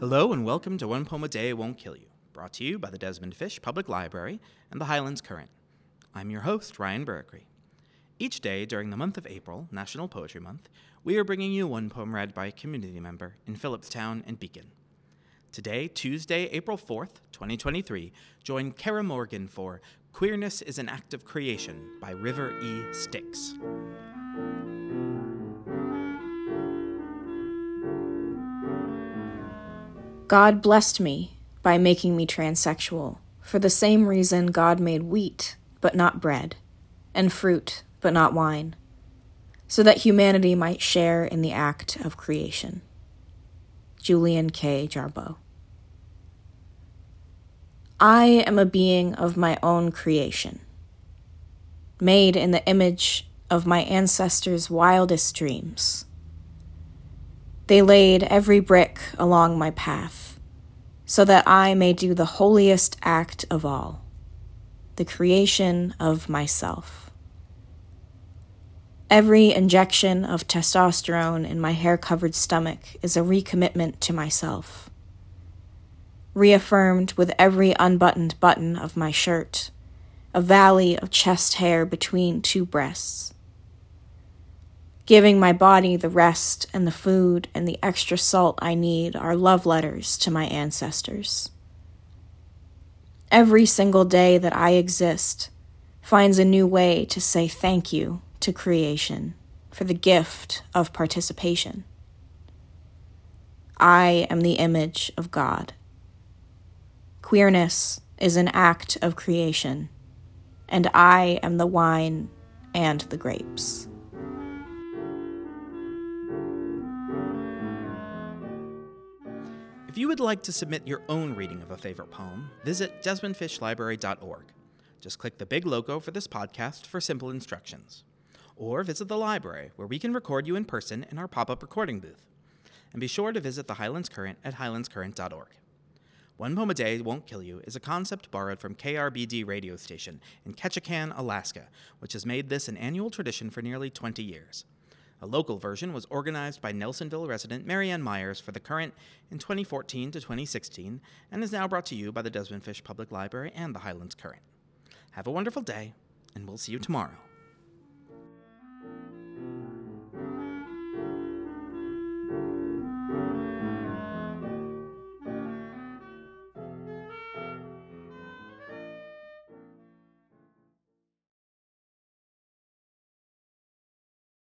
Hello and welcome to One Poem a Day Won't Kill You, brought to you by the Desmond Fish Public Library and the Highlands Current. I'm your host, Ryan Biracree. Each day during the month of April, National Poetry Month, we are bringing you one poem read by a community member in Philipstown and Beacon. Today, Tuesday, April 4th, 2023, join Cara Morgan for Queerness is an Act of Creation by River E. Styx. God blessed me by making me transsexual for the same reason God made wheat, but not bread, and fruit, but not wine, so that humanity might share in the act of creation. Julian K. Jarboe. I am a being of my own creation, made in the image of my ancestors' wildest dreams they laid every brick along my path, so that I may do the holiest act of all the creation of myself. Every injection of testosterone in my hair covered stomach is a recommitment to myself, reaffirmed with every unbuttoned button of my shirt, a valley of chest hair between two breasts Giving my body the rest and the food and the extra salt I need are love letters to my ancestors. Every single day that I exist finds a new way to say thank you to creation for the gift of participation. I am the image of God. Queerness is an act of creation, and I am the wine and the grapes. If you would like to submit your own reading of a favorite poem, visit desmondfishlibrary.org. Just click the big logo for this podcast for simple instructions. Or visit the library, where we can record you in person in our pop up recording booth. And be sure to visit the Highlands Current at highlandscurrent.org. One Poem a Day Won't Kill You is a concept borrowed from KRBD radio station in Ketchikan, Alaska, which has made this an annual tradition for nearly 20 years. A local version was organized by Nelsonville resident Marianne Myers for the current in 2014 to 2016 and is now brought to you by the Desmond Fish Public Library and the Highlands Current. Have a wonderful day, and we'll see you tomorrow.